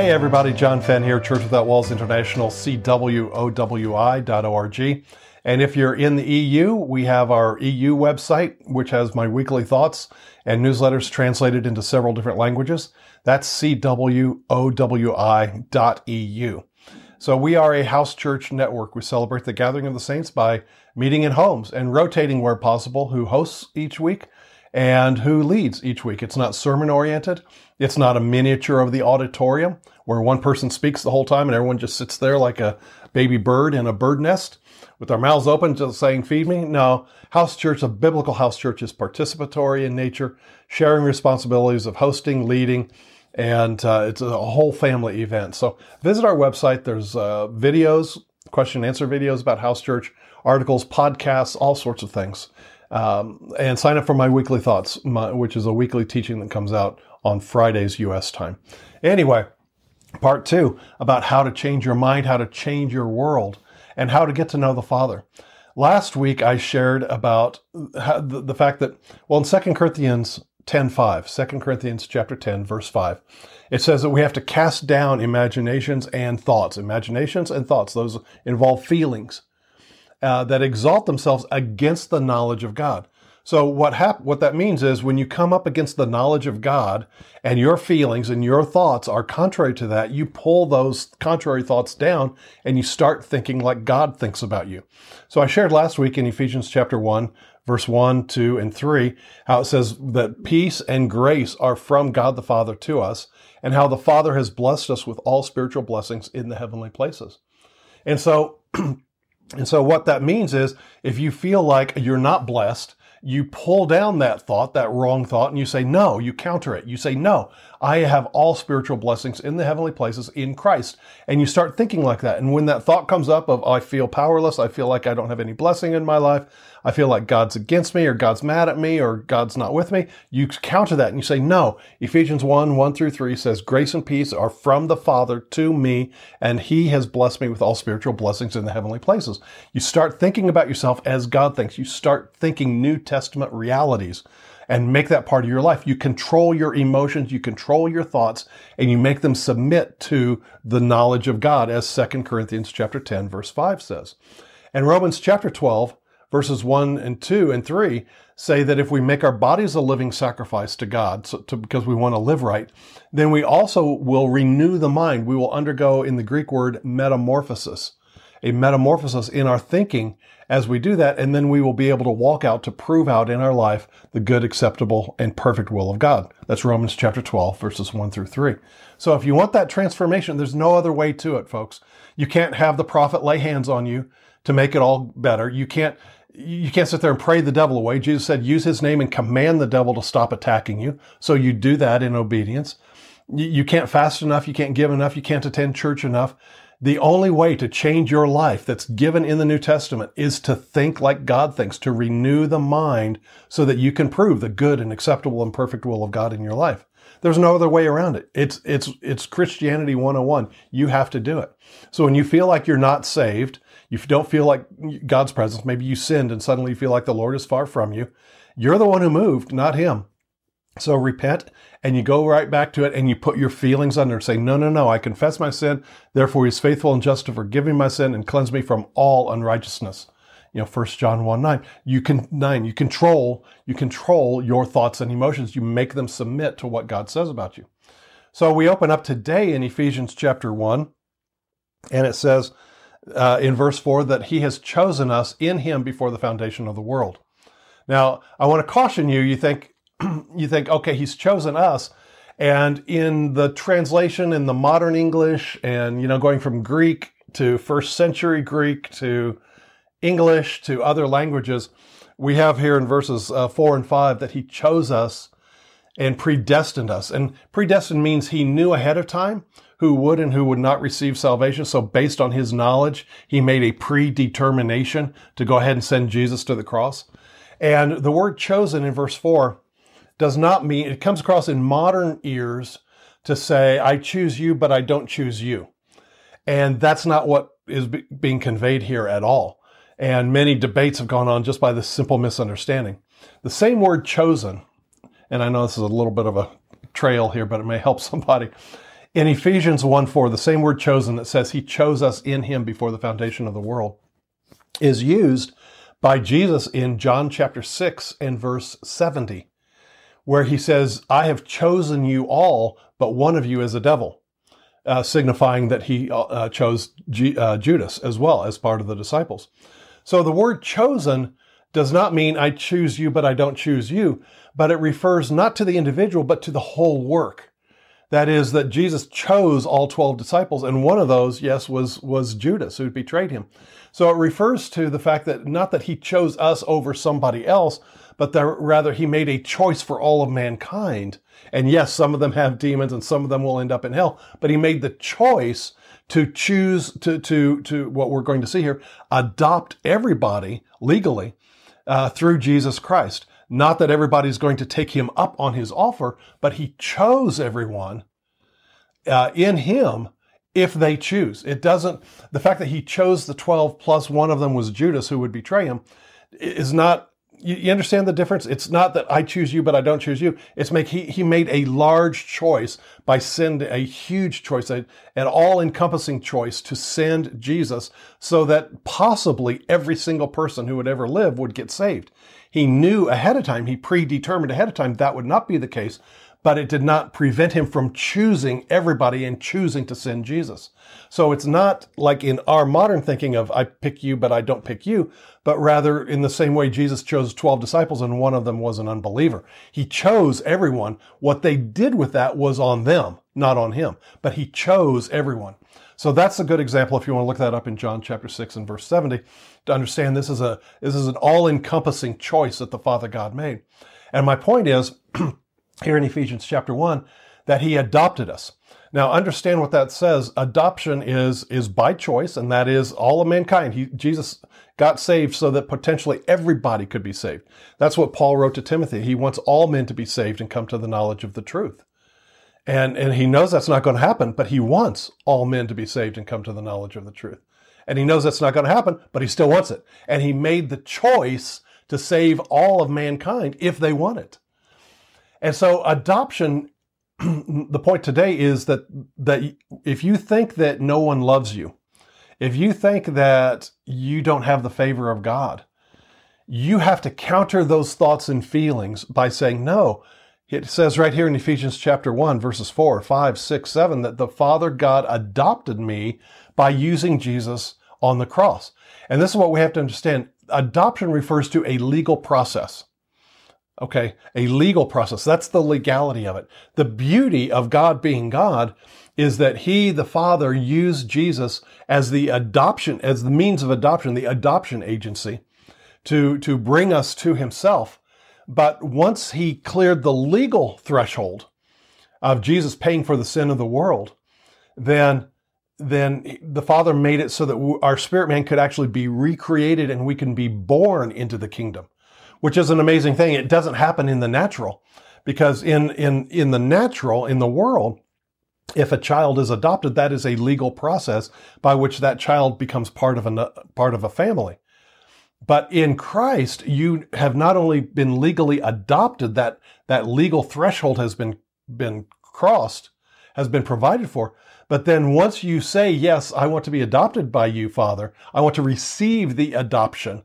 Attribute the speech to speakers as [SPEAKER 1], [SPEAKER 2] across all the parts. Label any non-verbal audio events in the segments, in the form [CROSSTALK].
[SPEAKER 1] Hey everybody, John Fenn here, Church Without Walls International, CWOWI.org. And if you're in the EU, we have our EU website, which has my weekly thoughts and newsletters translated into several different languages. That's CWOWI.eu. So we are a house church network. We celebrate the gathering of the saints by meeting in homes and rotating where possible who hosts each week and who leads each week. It's not sermon oriented. It's not a miniature of the auditorium where one person speaks the whole time and everyone just sits there like a baby bird in a bird nest with our mouths open just saying, feed me. No, house church, a biblical house church is participatory in nature, sharing responsibilities of hosting, leading, and uh, it's a whole family event. So visit our website. There's uh, videos, question and answer videos about house church, articles, podcasts, all sorts of things. Um, and sign up for my weekly thoughts, my, which is a weekly teaching that comes out on Fridays U.S. time. Anyway, part two about how to change your mind, how to change your world, and how to get to know the Father. Last week I shared about the, the fact that, well, in 2 Corinthians 10:5, 2 Corinthians chapter 10 verse 5. It says that we have to cast down imaginations and thoughts. Imaginations and thoughts, those involve feelings uh, that exalt themselves against the knowledge of God. So what hap- what that means is when you come up against the knowledge of God and your feelings and your thoughts are contrary to that, you pull those contrary thoughts down and you start thinking like God thinks about you. So I shared last week in Ephesians chapter 1 verse 1, 2, and 3, how it says that peace and grace are from God the Father to us, and how the Father has blessed us with all spiritual blessings in the heavenly places. And so [CLEARS THROAT] And so what that means is if you feel like you're not blessed, you pull down that thought, that wrong thought, and you say, no, you counter it. You say, no, I have all spiritual blessings in the heavenly places in Christ. And you start thinking like that. And when that thought comes up of, I feel powerless, I feel like I don't have any blessing in my life, I feel like God's against me or God's mad at me or God's not with me. You counter that and you say, no. Ephesians 1, 1 through 3 says, grace and peace are from the Father to me, and he has blessed me with all spiritual blessings in the heavenly places. You start thinking about yourself as God thinks. You start thinking New Testament realities and make that part of your life. You control your emotions, you control your thoughts, and you make them submit to the knowledge of God, as 2 Corinthians chapter 10, verse 5 says. And Romans chapter 12 verses 1 and 2 and 3 say that if we make our bodies a living sacrifice to God so to, because we want to live right, then we also will renew the mind. We will undergo in the Greek word metamorphosis, a metamorphosis in our thinking as we do that. And then we will be able to walk out to prove out in our life the good, acceptable, and perfect will of God. That's Romans chapter 12, verses 1 through 3. So if you want that transformation, there's no other way to it, folks. You can't have the prophet lay hands on you to make it all better. You can't you can't sit there and pray the devil away. Jesus said, use his name and command the devil to stop attacking you. So you do that in obedience. You can't fast enough. You can't give enough. You can't attend church enough. The only way to change your life that's given in the New Testament is to think like God thinks, to renew the mind so that you can prove the good and acceptable and perfect will of God in your life. There's no other way around it. It's, it's, it's Christianity 101. You have to do it. So when you feel like you're not saved, you don't feel like God's presence, maybe you sinned and suddenly you feel like the Lord is far from you. You're the one who moved, not him. So repent and you go right back to it and you put your feelings under and say, no, no, no, I confess my sin. Therefore he's faithful and just to forgive me my sin and cleanse me from all unrighteousness. You know, first John 1, 9. You can, 9, you control, you control your thoughts and emotions. You make them submit to what God says about you. So we open up today in Ephesians chapter 1 and it says, uh, in verse 4 that he has chosen us in him before the foundation of the world. Now, I want to caution you, you think, [CLEARS THROAT] you think, okay, he's chosen us. And in the translation in the modern English and, you know, going from Greek to first century Greek to English to other languages, we have here in verses uh, four and five that he chose us and predestined us. And predestined means he knew ahead of time who would and who would not receive salvation. So based on his knowledge, he made a predetermination to go ahead and send Jesus to the cross. And the word chosen in verse four does not mean, it comes across in modern ears to say, I choose you, but I don't choose you. And that's not what is being conveyed here at all. And many debates have gone on just by this simple misunderstanding. The same word chosen, and I know this is a little bit of a trail here, but it may help [LAUGHS] somebody In Ephesians 1 4, the same word chosen that says he chose us in him before the foundation of the world is used by Jesus in John chapter 6 and verse 70, where he says, I have chosen you all, but one of you is a devil, uh, signifying that he uh, chose G- uh, Judas as well as part of the disciples. So the word chosen does not mean I choose you, but I don't choose you, but it refers not to the individual, but to the whole work. That is that Jesus chose all 12 disciples, and one of those, yes, was, was Judas who betrayed him. So it refers to the fact that not that he chose us over somebody else, but that rather he made a choice for all of mankind. And yes, some of them have demons and some of them will end up in hell, but he made the choice to choose to, to, to what we're going to see here, adopt everybody legally uh, through Jesus Christ. Not that everybody's going to take him up on his offer, but he chose everyone uh, in him if they choose. It doesn't, the fact that he chose the 12 plus one of them was Judas who would betray him is not you, you, understand the difference? It's not that I choose you, but I don't choose you. It's make he he made a large choice by send a huge choice, a, an all encompassing choice to send Jesus, so that possibly every single person who would ever live would get saved. He knew ahead of time, he predetermined ahead of time that would not be the case, but it did not prevent him from choosing everybody and choosing to send Jesus. So it's not like in our modern thinking of I pick you, but I don't pick you, but rather in the same way Jesus chose 12 disciples and one of them was an unbeliever. He chose everyone. What they did with that was on them, not on him, but he chose everyone. So that's a good example if you want to look that up in John chapter 6 and verse 70 to understand this is a this is an all-encompassing choice that the Father God made. And my point is [CLEARS THROAT] here in Ephesians chapter 1 that he adopted us. Now understand what that says. Adoption is is by choice and that is all of mankind. He, Jesus got saved so that potentially everybody could be saved. That's what Paul wrote to Timothy. He wants all men to be saved and come to the knowledge of the truth. And, and he knows that's not going to happen, but he wants all men to be saved and come to the knowledge of the truth. And he knows that's not going to happen, but he still wants it. And he made the choice to save all of mankind if they want it. And so adoption, [CLEARS THROAT] the point today is that, that if you think that no one loves you, if you think that you don't have the favor of God, you have to counter those thoughts and feelings by saying, no, it says right here in Ephesians chapter 1, verses 4, 5, 6, 7, that the Father God adopted me by using Jesus on the cross. And this is what we have to understand. Adoption refers to a legal process. Okay, a legal process. That's the legality of it. The beauty of God being God is that He, the Father, used Jesus as the adoption, as the means of adoption, the adoption agency, to, to bring us to Himself but once he cleared the legal threshold of Jesus paying for the sin of the world, then then the Father made it so that our spirit man could actually be recreated and we can be born into the kingdom, which is an amazing thing. It doesn't happen in the natural because in, in, in the natural, in the world, if a child is adopted, that is a legal process by which that child becomes part of a, part of a family. But in Christ, you have not only been legally adopted, that, that legal threshold has been, been crossed, has been provided for. But then once you say, yes, I want to be adopted by you, Father, I want to receive the adoption,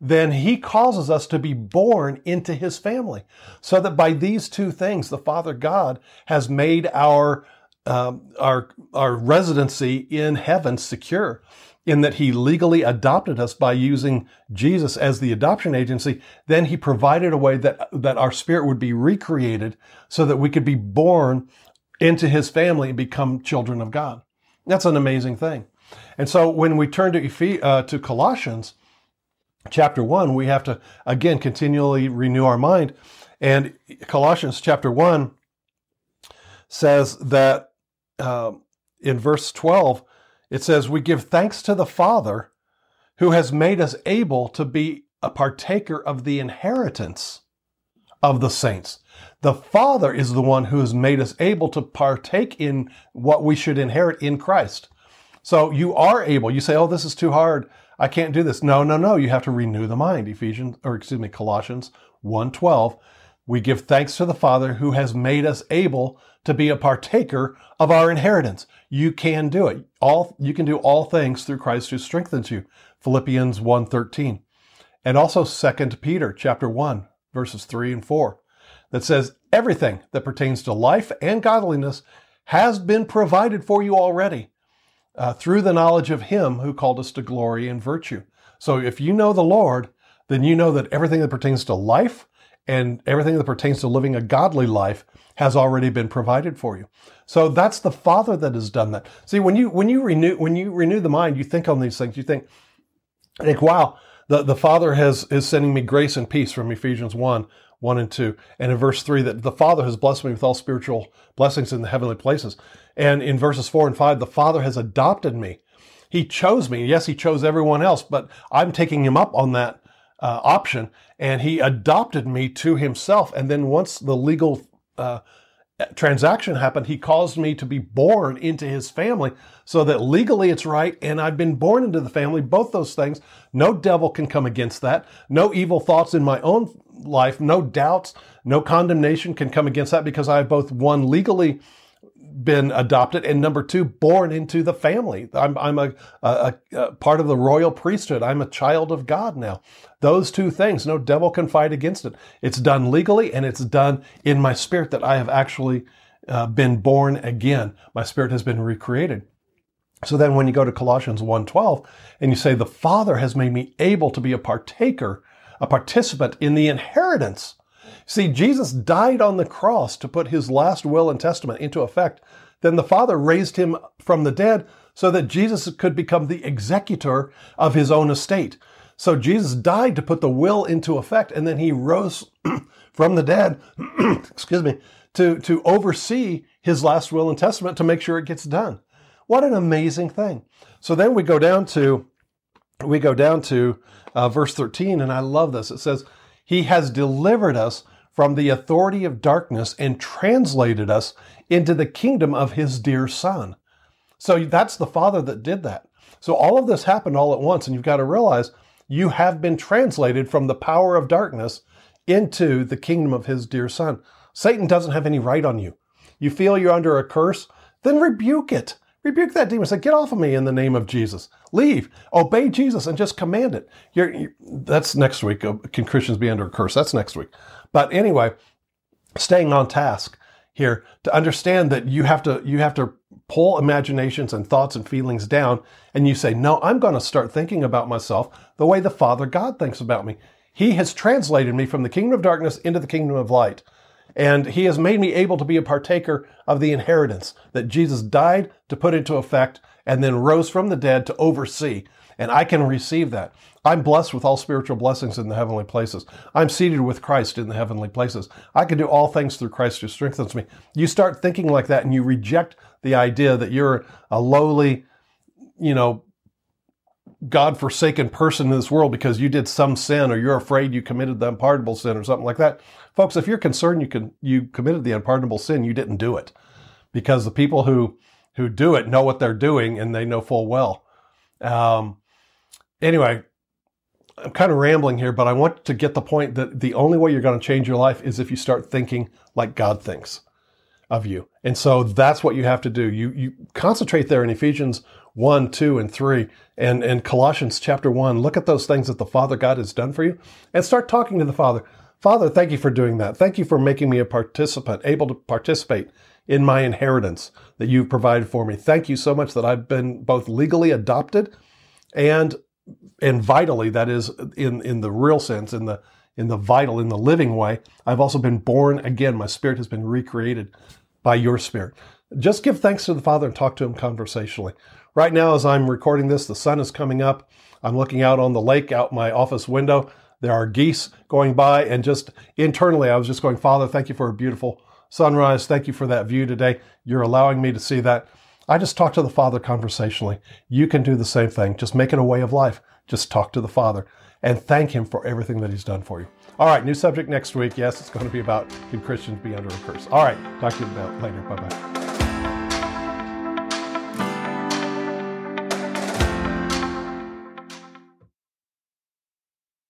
[SPEAKER 1] then he causes us to be born into his family. So that by these two things, the Father God has made our, um, our, our residency in heaven secure in that he legally adopted us by using Jesus as the adoption agency, then he provided a way that, that our spirit would be recreated so that we could be born into his family and become children of God. That's an amazing thing. And so when we turn to, Ephes- uh, to Colossians chapter 1, we have to again continually renew our mind. And Colossians chapter 1 says that um, in verse 12, it says, We give thanks to the Father who has made us able to be a partaker of the inheritance of the saints. The Father is the one who has made us able to partake in what we should inherit in Christ. So you are able. You say, "Oh, this is too hard. I can't do this." No, no, no. You have to renew the mind. Ephesians or excuse me, Colossians 1:12 we give thanks to the Father who has made us able to be a partaker of our inheritance. You can do it. All you can do all things through Christ who strengthens you. Philippians 1:13. And also 2 Peter chapter 1 verses 3 and 4 that says everything that pertains to life and godliness has been provided for you already uh, through the knowledge of him who called us to glory and virtue. So if you know the Lord, then you know that everything that pertains to life and everything that pertains to living a godly life has already been provided for you. So that's the Father that has done that. See, when you when you renew when you renew the mind, you think on these things. You think, think, wow, the, the Father has is sending me grace and peace from Ephesians 1, 1 and 2. And in verse 3, that the Father has blessed me with all spiritual blessings in the heavenly places. And in verses 4 and 5, the Father has adopted me. He chose me. Yes, he chose everyone else, but I'm taking him up on that uh, option, and he adopted me to himself. And then once the legal uh, transaction happened, he caused me to be born into his family so that legally it's right, and I've been born into the family. Both those things, no devil can come against that. No evil thoughts in my own life, no doubts, no condemnation can come against that because I have both one legally been adopted, and number two, born into the family. I'm, I'm a, a, a, part of the royal priesthood. I'm a child of God now. Those two things, no devil can fight against it. It's done legally, and it's done in my spirit that I have actually uh, been born again. My spirit has been recreated. So then when you go to Colossians 1:12 and you say the Father has made me able to be a partaker, a participant in the inheritance See, Jesus died on the cross to put his last will and testament into effect. Then the Father raised him from the dead so that Jesus could become the executor of his own estate. So Jesus died to put the will into effect, and then he rose [CLEARS THROAT] from the dead, [CLEARS THROAT] excuse me, to, to oversee his last will and testament to make sure it gets done. What an amazing thing. So then we go down to we go down to uh, verse 13, and I love this. It says, He has delivered us from the authority of darkness and translated us into the kingdom of his dear son. So that's the Father that did that. So all of this happened all at once, and you've got to realize you have been translated from the power of darkness into the kingdom of his dear son. Satan doesn't have any right on you. You feel you're under a curse, then rebuke it. Rebuke that demon. Say, get off of me in the name of Jesus. Leave. Obey Jesus and just command it. You're, you're, that's next week. Uh, can Christians be under a curse? That's next week. But anyway, staying on task here to understand that you have to you have to pull imaginations and thoughts and feelings down and you say, "No, I'm going to start thinking about myself the way the Father God thinks about me. He has translated me from the kingdom of darkness into the kingdom of light." And he has made me able to be a partaker of the inheritance that Jesus died to put into effect and then rose from the dead to oversee. And I can receive that. I'm blessed with all spiritual blessings in the heavenly places. I'm seated with Christ in the heavenly places. I can do all things through Christ who strengthens me. You start thinking like that and you reject the idea that you're a lowly, you know, God forsaken person in this world because you did some sin or you're afraid you committed the unpardonable sin or something like that. Folks, if you're concerned you can you committed the unpardonable sin, you didn't do it. Because the people who who do it know what they're doing and they know full well. Um, anyway, I'm kind of rambling here, but I want to get the point that the only way you're going to change your life is if you start thinking like God thinks of you. And so that's what you have to do. You you concentrate there in Ephesians 1, 2, and 3, and, and Colossians chapter 1. Look at those things that the Father God has done for you and start talking to the Father. Father, thank you for doing that. Thank you for making me a participant, able to participate in my inheritance that you've provided for me. Thank you so much that I've been both legally adopted and and vitally, that is in, in the real sense, in the in the vital, in the living way, I've also been born again. My spirit has been recreated by your spirit. Just give thanks to the Father and talk to him conversationally. Right now, as I'm recording this, the sun is coming up. I'm looking out on the lake out my office window. There are geese going by, and just internally, I was just going, Father, thank you for a beautiful sunrise. Thank you for that view today. You're allowing me to see that. I just talk to the Father conversationally. You can do the same thing. Just make it a way of life. Just talk to the Father and thank Him for everything that He's done for you. All right, new subject next week. Yes, it's going to be about can Christians be under a curse? All right, talk to you about later. Bye bye.